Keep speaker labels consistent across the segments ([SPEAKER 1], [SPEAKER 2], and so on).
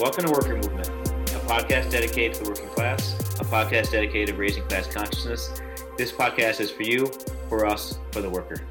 [SPEAKER 1] Welcome to Worker Movement, a podcast dedicated to the working class, a podcast dedicated to raising class consciousness. This podcast is for you, for us, for the worker.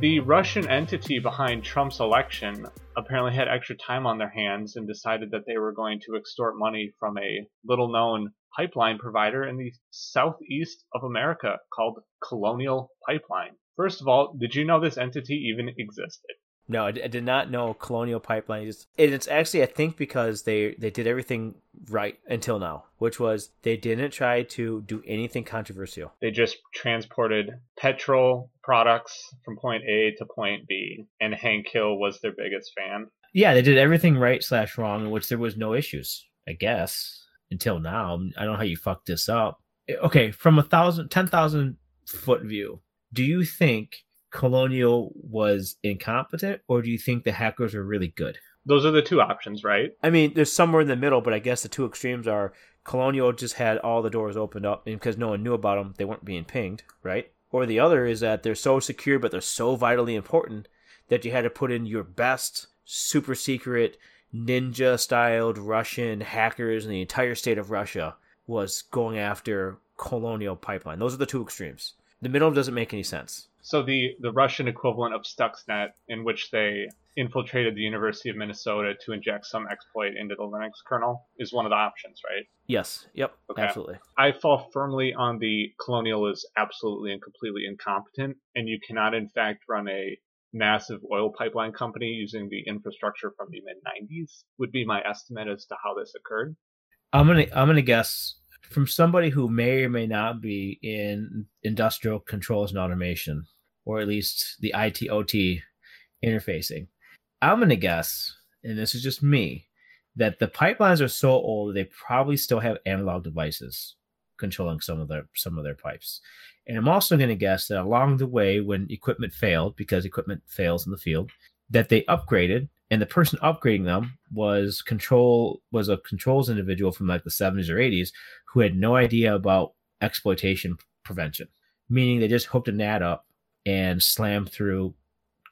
[SPEAKER 2] The Russian entity behind Trump's election apparently had extra time on their hands and decided that they were going to extort money from a little known pipeline provider in the southeast of America called Colonial Pipeline. First of all, did you know this entity even existed?
[SPEAKER 3] No, I, I did not know Colonial Pipeline. It's, it's actually, I think, because they they did everything right until now, which was they didn't try to do anything controversial.
[SPEAKER 2] They just transported petrol products from point A to point B, and Hank Hill was their biggest fan.
[SPEAKER 3] Yeah, they did everything right slash wrong, in which there was no issues. I guess until now. I don't know how you fucked this up. Eh, okay, from a thousand, ten thousand foot view, do you think Colonial was incompetent, or do you think the hackers were really good?
[SPEAKER 2] Those are the two options, right?
[SPEAKER 3] I mean, there's somewhere in the middle, but I guess the two extremes are Colonial just had all the doors opened up, and because no one knew about them, they weren't being pinged, right? Or the other is that they're so secure, but they're so vitally important that you had to put in your best super secret ninja styled Russian hackers in the entire state of Russia was going after Colonial Pipeline. Those are the two extremes. The middle doesn't make any sense.
[SPEAKER 2] So the the Russian equivalent of Stuxnet, in which they infiltrated the University of Minnesota to inject some exploit into the Linux kernel, is one of the options, right?
[SPEAKER 3] Yes. Yep. Okay. Absolutely.
[SPEAKER 2] I fall firmly on the Colonial is absolutely and completely incompetent, and you cannot, in fact, run a massive oil pipeline company using the infrastructure from the mid 90s. Would be my estimate as to how this occurred.
[SPEAKER 3] I'm gonna I'm gonna guess from somebody who may or may not be in industrial controls and automation or at least the IT OT interfacing. I'm going to guess, and this is just me, that the pipelines are so old they probably still have analog devices controlling some of their some of their pipes. And I'm also going to guess that along the way, when equipment failed, because equipment fails in the field, that they upgraded, and the person upgrading them was control was a controls individual from like the 70s or 80s who had no idea about exploitation prevention, meaning they just hooked a NAT up and slammed through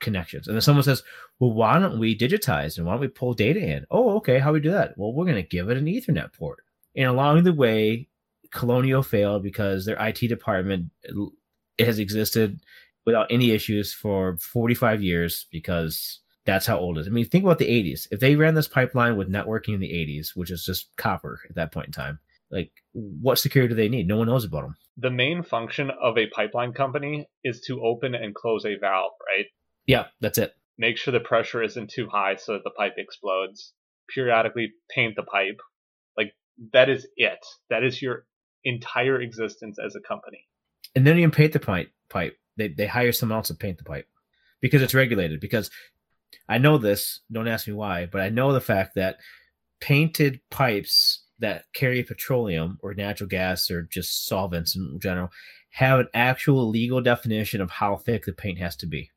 [SPEAKER 3] connections. And then someone says, well, why don't we digitize and why don't we pull data in? Oh, okay. How do we do that? Well, we're going to give it an Ethernet port. And along the way, Colonial failed because their IT department it has existed without any issues for 45 years because that's how old it is. I mean, think about the 80s. If they ran this pipeline with networking in the 80s, which is just copper at that point in time, like what security do they need? No one knows about them.
[SPEAKER 2] The main function of a pipeline company is to open and close a valve, right?
[SPEAKER 3] Yeah, that's it.
[SPEAKER 2] Make sure the pressure isn't too high so that the pipe explodes. Periodically paint the pipe. Like that is it. That is your entire existence as a company.
[SPEAKER 3] And then you paint the pipe. Pipe. They they hire someone else to paint the pipe because it's regulated. Because I know this. Don't ask me why, but I know the fact that painted pipes that carry petroleum or natural gas or just solvents in general have an actual legal definition of how thick the paint has to be.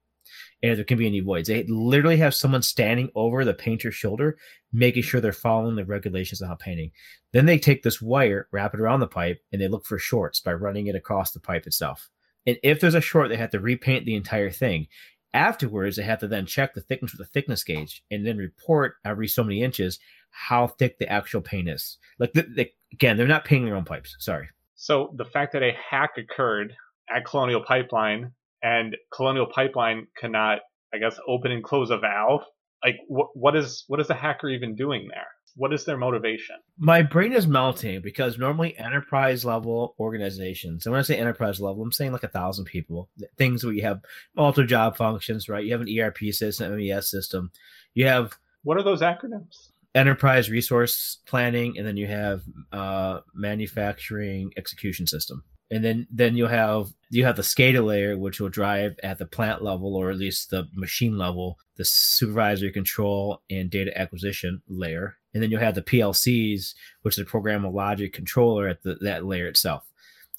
[SPEAKER 3] And there can be any voids. They literally have someone standing over the painter's shoulder, making sure they're following the regulations of how painting. Then they take this wire, wrap it around the pipe, and they look for shorts by running it across the pipe itself. And if there's a short, they have to repaint the entire thing. Afterwards, they have to then check the thickness with the thickness gauge and then report every so many inches how thick the actual paint is. Like the, the, again, they're not painting their own pipes. Sorry.
[SPEAKER 2] So the fact that a hack occurred at Colonial Pipeline and Colonial Pipeline cannot, I guess, open and close a valve. Like what what is what is the hacker even doing there? What is their motivation?
[SPEAKER 3] My brain is melting because normally enterprise level organizations, and when I say enterprise level, I'm saying like a thousand people, things where you have multiple job functions, right? You have an ERP system, MES system. You have
[SPEAKER 2] what are those acronyms?
[SPEAKER 3] enterprise resource planning, and then you have uh, manufacturing execution system. And then, then you'll have you have the SCADA layer, which will drive at the plant level or at least the machine level, the supervisory control and data acquisition layer. And then you'll have the PLCs, which is the programmable logic controller at the, that layer itself.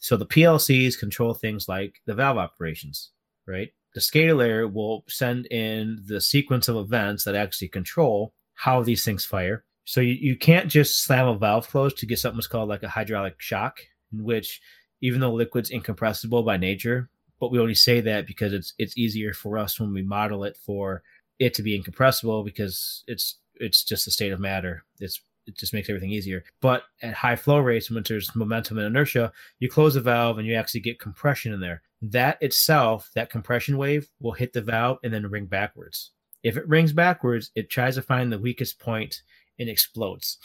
[SPEAKER 3] So the PLCs control things like the valve operations, right? The SCADA layer will send in the sequence of events that actually control how these things fire. So you, you can't just slam a valve closed to get something that's called like a hydraulic shock, in which even though liquid's incompressible by nature, but we only say that because it's it's easier for us when we model it for it to be incompressible because it's it's just a state of matter. It's it just makes everything easier. But at high flow rates, when there's momentum and inertia, you close the valve and you actually get compression in there. That itself, that compression wave, will hit the valve and then ring backwards. If it rings backwards, it tries to find the weakest point and explodes.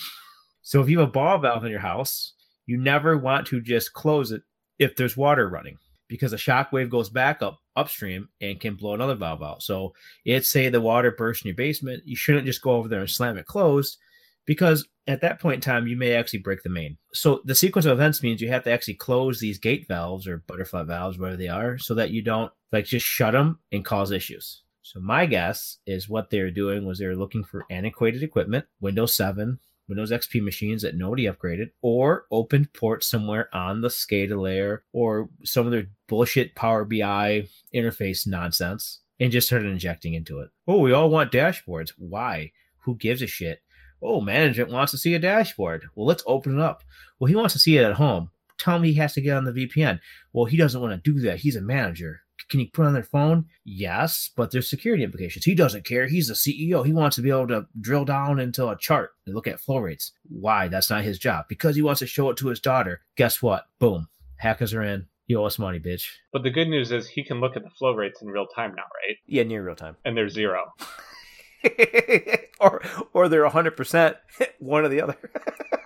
[SPEAKER 3] So if you have a ball valve in your house, you never want to just close it if there's water running because a shock wave goes back up upstream and can blow another valve out. So it's say the water bursts in your basement, you shouldn't just go over there and slam it closed because at that point in time you may actually break the main. So the sequence of events means you have to actually close these gate valves or butterfly valves, whatever they are, so that you don't like just shut them and cause issues. So my guess is what they were doing was they were looking for antiquated equipment, Windows 7, Windows XP machines that nobody upgraded, or opened ports somewhere on the SCADA layer, or some of their bullshit Power BI interface nonsense, and just started injecting into it. Oh, we all want dashboards. Why? Who gives a shit? Oh, management wants to see a dashboard. Well, let's open it up. Well, he wants to see it at home. Tell me he has to get on the VPN. Well, he doesn't want to do that. He's a manager. Can you put on their phone? Yes, but there's security implications. He doesn't care. He's the CEO. He wants to be able to drill down into a chart and look at flow rates. Why? That's not his job. Because he wants to show it to his daughter. Guess what? Boom. Hackers are in. You owe us money, bitch.
[SPEAKER 2] But the good news is he can look at the flow rates in real time now, right?
[SPEAKER 3] Yeah, near real time.
[SPEAKER 2] And they're zero.
[SPEAKER 3] or or they're 100% one or the other.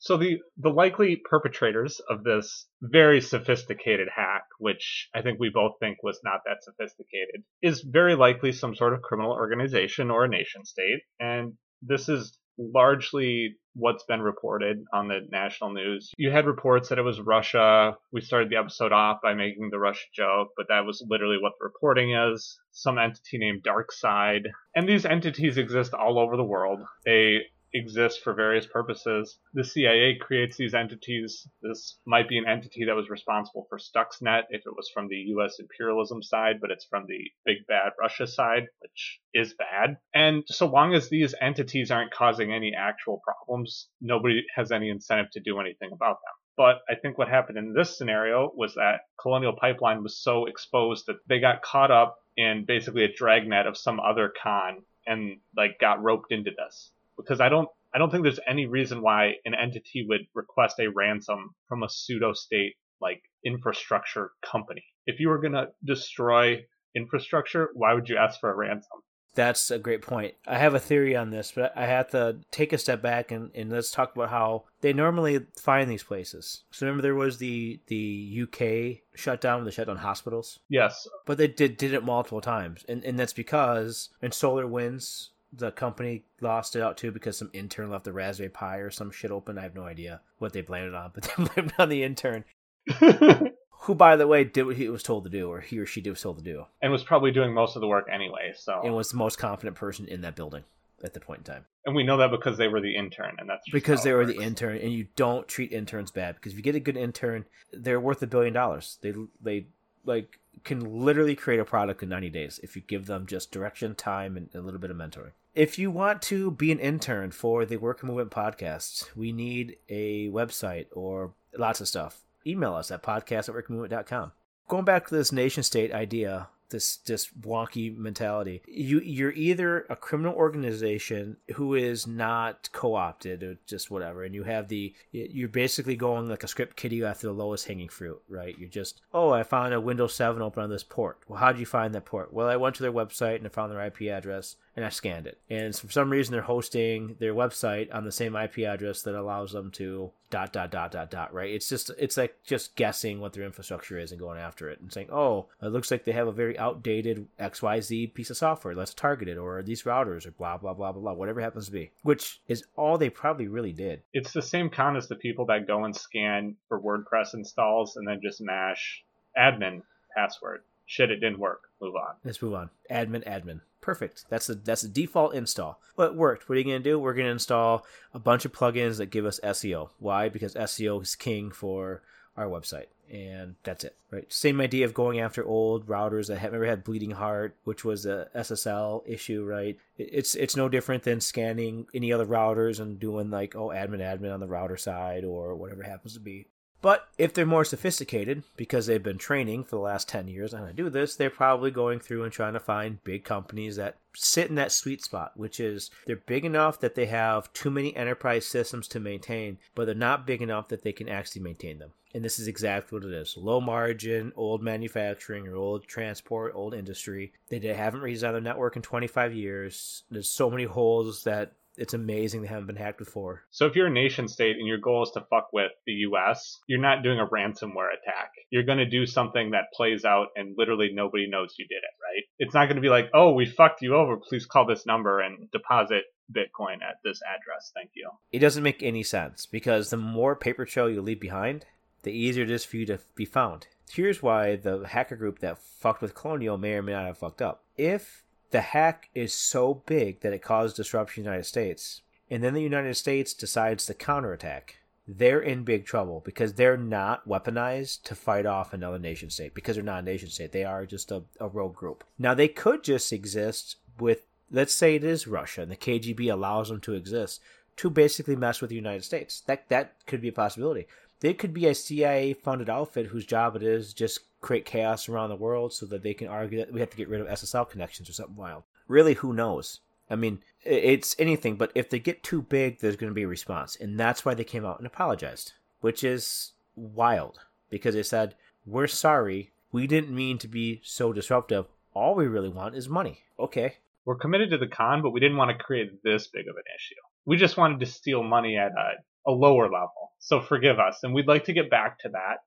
[SPEAKER 2] So the the likely perpetrators of this very sophisticated hack, which I think we both think was not that sophisticated, is very likely some sort of criminal organization or a nation state. And this is largely what's been reported on the national news. You had reports that it was Russia. We started the episode off by making the Russia joke, but that was literally what the reporting is. Some entity named DarkSide. And these entities exist all over the world. They exist for various purposes. The CIA creates these entities. This might be an entity that was responsible for Stuxnet if it was from the US imperialism side, but it's from the big bad Russia side, which is bad. And so long as these entities aren't causing any actual problems, nobody has any incentive to do anything about them. But I think what happened in this scenario was that Colonial Pipeline was so exposed that they got caught up in basically a dragnet of some other con and like got roped into this because I don't I don't think there's any reason why an entity would request a ransom from a pseudo state like infrastructure company. If you were going to destroy infrastructure, why would you ask for a ransom?
[SPEAKER 3] That's a great point. I have a theory on this, but I have to take a step back and, and let's talk about how they normally find these places. So remember there was the the UK shutdown, the shutdown hospitals?
[SPEAKER 2] Yes.
[SPEAKER 3] But they did did it multiple times. And and that's because in SolarWinds the company lost it out too because some intern left the Raspberry Pi or some shit open. I have no idea what they blamed it on, but they blamed it on the intern. Who, by the way, did what he was told to do, or he or she did was told to do,
[SPEAKER 2] and was probably doing most of the work anyway. So,
[SPEAKER 3] and was the most confident person in that building at the point in time.
[SPEAKER 2] And we know that because they were the intern, and that's
[SPEAKER 3] because they were works. the intern, and you don't treat interns bad because if you get a good intern, they're worth a billion dollars. They they like can literally create a product in 90 days if you give them just direction, time, and a little bit of mentoring. If you want to be an intern for the Worker Movement podcast, we need a website or lots of stuff. Email us at podcast at workermovement.com. Going back to this nation state idea, this this wonky mentality. You you're either a criminal organization who is not co-opted or just whatever, and you have the you're basically going like a script kiddie after the lowest hanging fruit, right? You're just oh I found a Windows 7 open on this port. Well, how did you find that port? Well, I went to their website and I found their IP address and I scanned it. And for some reason, they're hosting their website on the same IP address that allows them to dot dot dot dot dot. Right? It's just it's like just guessing what their infrastructure is and going after it and saying, oh, it looks like they have a very outdated X Y Z piece of software. Let's target it, or these routers, or blah blah blah blah blah, whatever happens to be. Which is all they probably really did.
[SPEAKER 2] It's the same count as the people that go and scan for WordPress installs and then just mash admin password. Shit, it didn't work. Move on.
[SPEAKER 3] Let's move on. Admin, admin. Perfect. That's the that's the default install. It worked. What are you gonna do? We're gonna install a bunch of plugins that give us SEO. Why? Because SEO is king for our website, and that's it. Right. Same idea of going after old routers that have never had Bleeding Heart, which was a SSL issue. Right. It's it's no different than scanning any other routers and doing like oh admin admin on the router side or whatever happens to be But if they're more sophisticated, because they've been training for the last 10 years on how to do this, they're probably going through and trying to find big companies that sit in that sweet spot, which is they're big enough that they have too many enterprise systems to maintain, but they're not big enough that they can actually maintain them. And this is exactly what it is low margin, old manufacturing, or old transport, old industry. They haven't redesigned their network in 25 years. There's so many holes that it's amazing they haven't been hacked before.
[SPEAKER 2] So if you're a nation state and your goal is to fuck with the US, you're not doing a ransomware attack. You're going to do something that plays out and literally nobody knows you did it, right? It's not going to be like, "Oh, we fucked you over. Please call this number and deposit Bitcoin at this address. Thank you."
[SPEAKER 3] It doesn't make any sense because the more paper trail you leave behind, the easier it is for you to be found. Here's why the hacker group that fucked with Colonial may or may not have fucked up. If the hack is so big that it caused disruption in the United States, and then the United States decides to counterattack, they're in big trouble because they're not weaponized to fight off another nation state because they're not a nation state. They are just a, a rogue group. Now, they could just exist with, let's say it is Russia and the KGB allows them to exist to basically mess with the United States. That, that could be a possibility. They could be a CIA funded outfit whose job it is just create chaos around the world so that they can argue that we have to get rid of SSL connections or something wild. Really, who knows? I mean, it's anything, but if they get too big, there's going to be a response. And that's why they came out and apologized, which is wild because they said, We're sorry. We didn't mean to be so disruptive. All we really want is money. Okay.
[SPEAKER 2] We're committed to the con, but we didn't want to create this big of an issue. We just wanted to steal money at a, a lower level. So forgive us. And we'd like to get back to that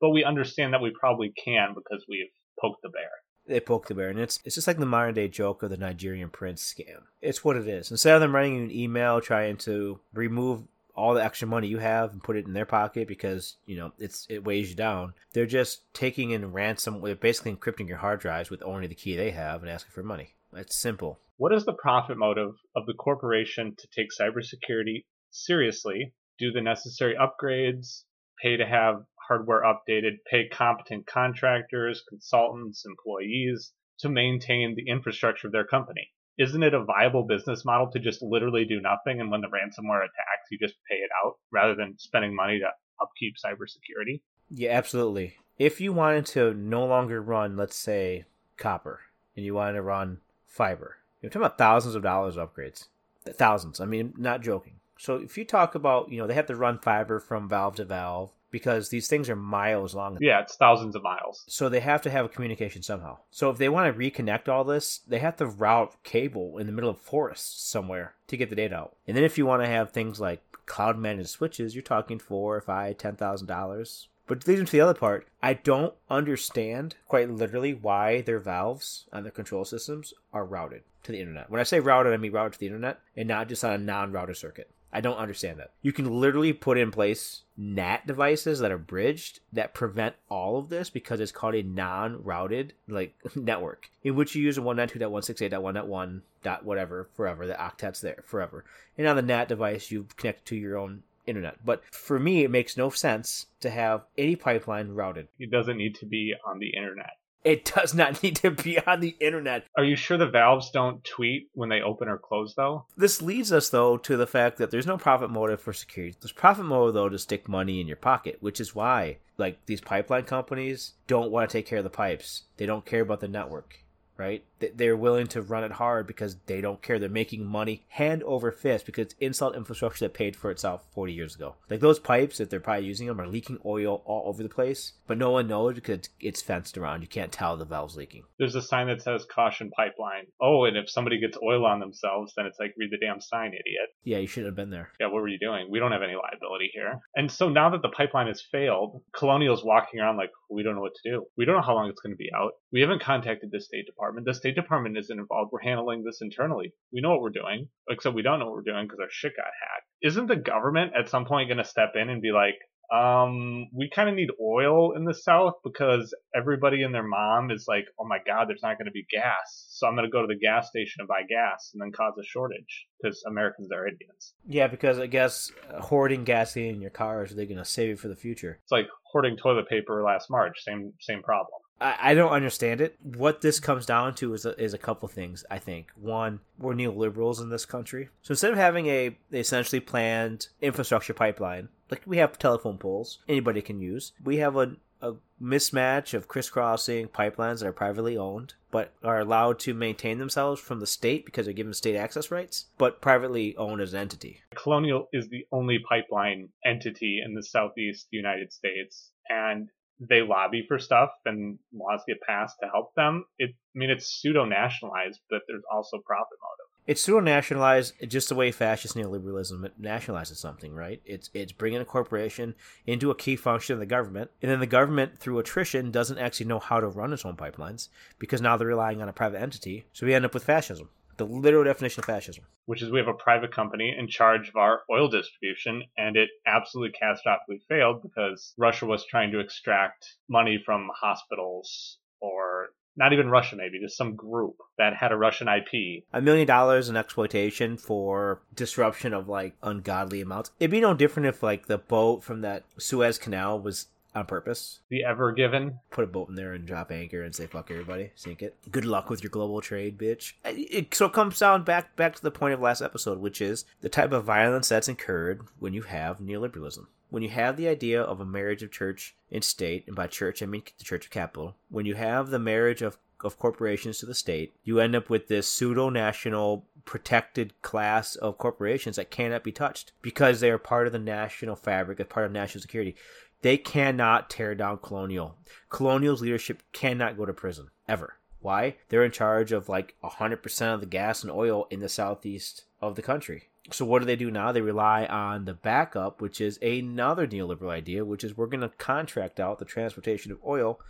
[SPEAKER 2] but we understand that we probably can because we've poked the bear.
[SPEAKER 3] They poke the bear, and it's it's just like the modern day joke of the Nigerian prince scam. It's what it is. Instead of them writing you an email trying to remove all the extra money you have and put it in their pocket because you know it's it weighs you down. They're just taking in ransom. They're basically encrypting your hard drives with only the key they have and asking for money. It's simple.
[SPEAKER 2] What is the profit motive of the corporation to take cybersecurity seriously, do the necessary upgrades, pay to have hardware updated, pay competent contractors, consultants, employees to maintain the infrastructure of their company. Isn't it a viable business model to just literally do nothing and when the ransomware attacks, you just pay it out rather than spending money to upkeep cybersecurity?
[SPEAKER 3] Yeah, absolutely. If you wanted to no longer run, let's say, copper, and you wanted to run fiber, you're talking about thousands of dollars of upgrades. Thousands. I mean, not joking. So if you talk about, you know, they have to run fiber from valve to valve, because these things are miles long.
[SPEAKER 2] Yeah, it's thousands of miles.
[SPEAKER 3] So they have to have a communication somehow. So if they want to reconnect all this, they have to route cable in the middle of forests somewhere to get the data out. And then if you want to have things like cloud managed switches, you're talking four five, ten thousand dollars. But leading to the other part, I don't understand quite literally why their valves on their control systems are routed to the internet. When I say routed, I mean routed to the internet and not just on a non-router circuit. I don't understand that. You can literally put in place NAT devices that are bridged that prevent all of this because it's called a non-routed like network in which you use a 192.168.1.1 dot whatever forever. The octet's there forever, and on the NAT device you connect to your own internet. But for me, it makes no sense to have any pipeline routed.
[SPEAKER 2] It doesn't need to be on the internet.
[SPEAKER 3] It does not need to be on the internet.
[SPEAKER 2] Are you sure the valves don't tweet when they open or close, though?
[SPEAKER 3] This leads us, though, to the fact that there's no profit motive for security. There's profit motive, though, to stick money in your pocket, which is why, like, these pipeline companies don't want to take care of the pipes. They don't care about the network right? They're willing to run it hard because they don't care. They're making money hand over fist because it's installed infrastructure that paid for itself 40 years ago. Like those pipes, if they're probably using them, are leaking oil all over the place, but no one knows because it's fenced around. You can't tell the valve's leaking.
[SPEAKER 2] There's a sign that says caution pipeline. Oh, and if somebody gets oil on themselves, then it's like read the damn sign, idiot.
[SPEAKER 3] Yeah, you shouldn't have been there.
[SPEAKER 2] Yeah, what were you doing? We don't have any liability here. And so now that the pipeline has failed, Colonial's walking around like, we don't know what to do. We don't know how long it's going to be out. We haven't contacted the State Department. The State Department isn't involved. We're handling this internally. We know what we're doing, except we don't know what we're doing because our shit got hacked. Isn't the government at some point going to step in and be like, um, we kind of need oil in the South because everybody and their mom is like, oh my God, there's not going to be gas. So I'm going to go to the gas station and buy gas and then cause a shortage because Americans are idiots.
[SPEAKER 3] Yeah, because I guess uh, hoarding gasoline in your car is they're going to save it for the future.
[SPEAKER 2] It's like hoarding toilet paper last March. Same same problem.
[SPEAKER 3] I, I don't understand it. What this comes down to is a, is a couple things. I think one, we're neoliberals in this country, so instead of having a essentially planned infrastructure pipeline like we have telephone poles anybody can use, we have a a mismatch of crisscrossing pipelines that are privately owned but are allowed to maintain themselves from the state because they're given state access rights, but privately owned as an entity.
[SPEAKER 2] Colonial is the only pipeline entity in the southeast United States, and they lobby for stuff and laws get passed to help them. It, I mean, it's pseudo nationalized, but there's also profit motive.
[SPEAKER 3] It's pseudo nationalized just the way fascist neoliberalism nationalizes something, right? It's it's bringing a corporation into a key function of the government, and then the government, through attrition, doesn't actually know how to run its own pipelines because now they're relying on a private entity. So we end up with fascism the literal definition of fascism.
[SPEAKER 2] Which is we have a private company in charge of our oil distribution, and it absolutely catastrophically failed because Russia was trying to extract money from hospitals or not even Russia, maybe just some group that had a Russian IP.
[SPEAKER 3] A million dollars in exploitation for disruption of like ungodly amounts. It'd be no different if like the boat from that Suez Canal was on purpose.
[SPEAKER 2] The Ever Given.
[SPEAKER 3] Put a boat in there and drop anchor and say fuck everybody, sink it. Good luck with your global trade, bitch. It, so it comes down back back to the point of last episode, which is the type of violence that's incurred when you have neoliberalism. When you have the idea of a marriage of church and state, and by church I mean the Church of Capital, when you have the marriage of of corporations to the state, you end up with this pseudo national protected class of corporations that cannot be touched because they are part of the national fabric, a part of national security. They cannot tear down Colonial. Colonial's leadership cannot go to prison ever. Why? They're in charge of like 100% of the gas and oil in the southeast of the country. So what do they do now? They rely on the backup, which is another neoliberal idea, which is we're going to contract out the transportation of oil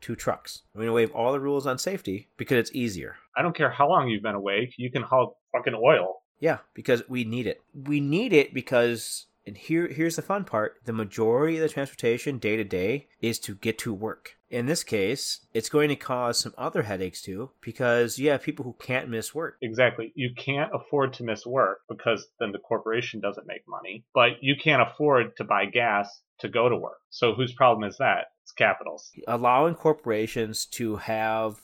[SPEAKER 3] to trucks. We're going to waive all the rules on safety because it's easier.
[SPEAKER 2] I don't care how long you've been awake, you can haul fucking oil.
[SPEAKER 3] Yeah, because we need it. We need it because and here here's the fun part. The majority of the transportation day to day is to get to work. In this case, it's going to cause some other headaches too, because you have people who can't miss work.
[SPEAKER 2] Exactly. You can't afford to miss work because then the corporation doesn't make money, but you can't afford to buy gas to go to work. So whose problem is that? It's capital's.
[SPEAKER 3] Allowing corporations to have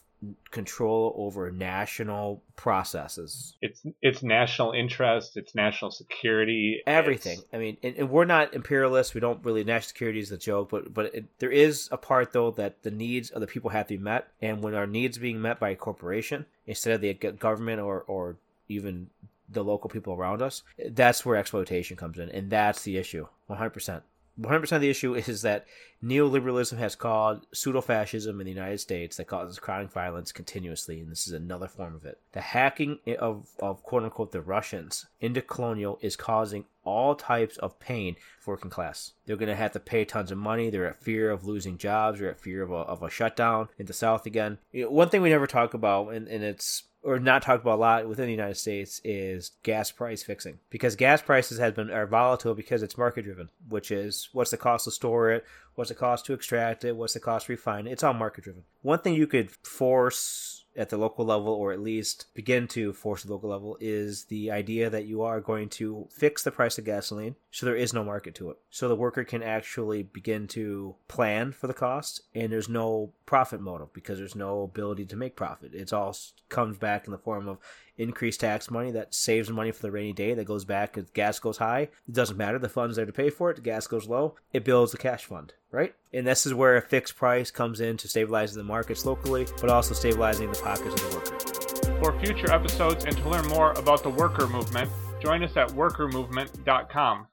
[SPEAKER 3] control over national processes.
[SPEAKER 2] It's it's national interest. It's national security.
[SPEAKER 3] Everything.
[SPEAKER 2] It's...
[SPEAKER 3] I mean, and, and, we're not imperialists. We don't really national security is the joke, but but it, there is a part though that the needs of the people have to be met, and when our needs being met by a corporation instead of the government or or even the local people around us, that's where exploitation comes in, and that's the issue, one hundred percent. 100% of the issue is that neoliberalism has caused pseudo-fascism in the United States that causes chronic violence continuously, and this is another form of it. The hacking of, of quote-unquote the Russians into colonial is causing all types of pain for working class. They're going to have to pay tons of money. They're at fear of losing jobs. They're at fear of a, of a shutdown in the South again. You know, one thing we never talk about, and, and it's or not talked about a lot within the United States is gas price fixing because gas prices have been are volatile because it's market driven, which is what's the cost to store it, what's the cost to extract it, what's the cost to refine it. It's all market driven. One thing you could force at the local level, or at least begin to force the local level, is the idea that you are going to fix the price of gasoline so there is no market to it. So the worker can actually begin to plan for the cost, and there's no profit motive because there's no ability to make profit. It all comes back in the form of increased tax money that saves money for the rainy day that goes back if gas goes high. It doesn't matter. The fund's there to pay for it. The gas goes low. It builds the cash fund, right? And this is where a fixed price comes in to stabilizing the markets locally, but also stabilizing the pockets of the worker.
[SPEAKER 2] For future episodes and to learn more about the worker movement, join us at workermovement.com.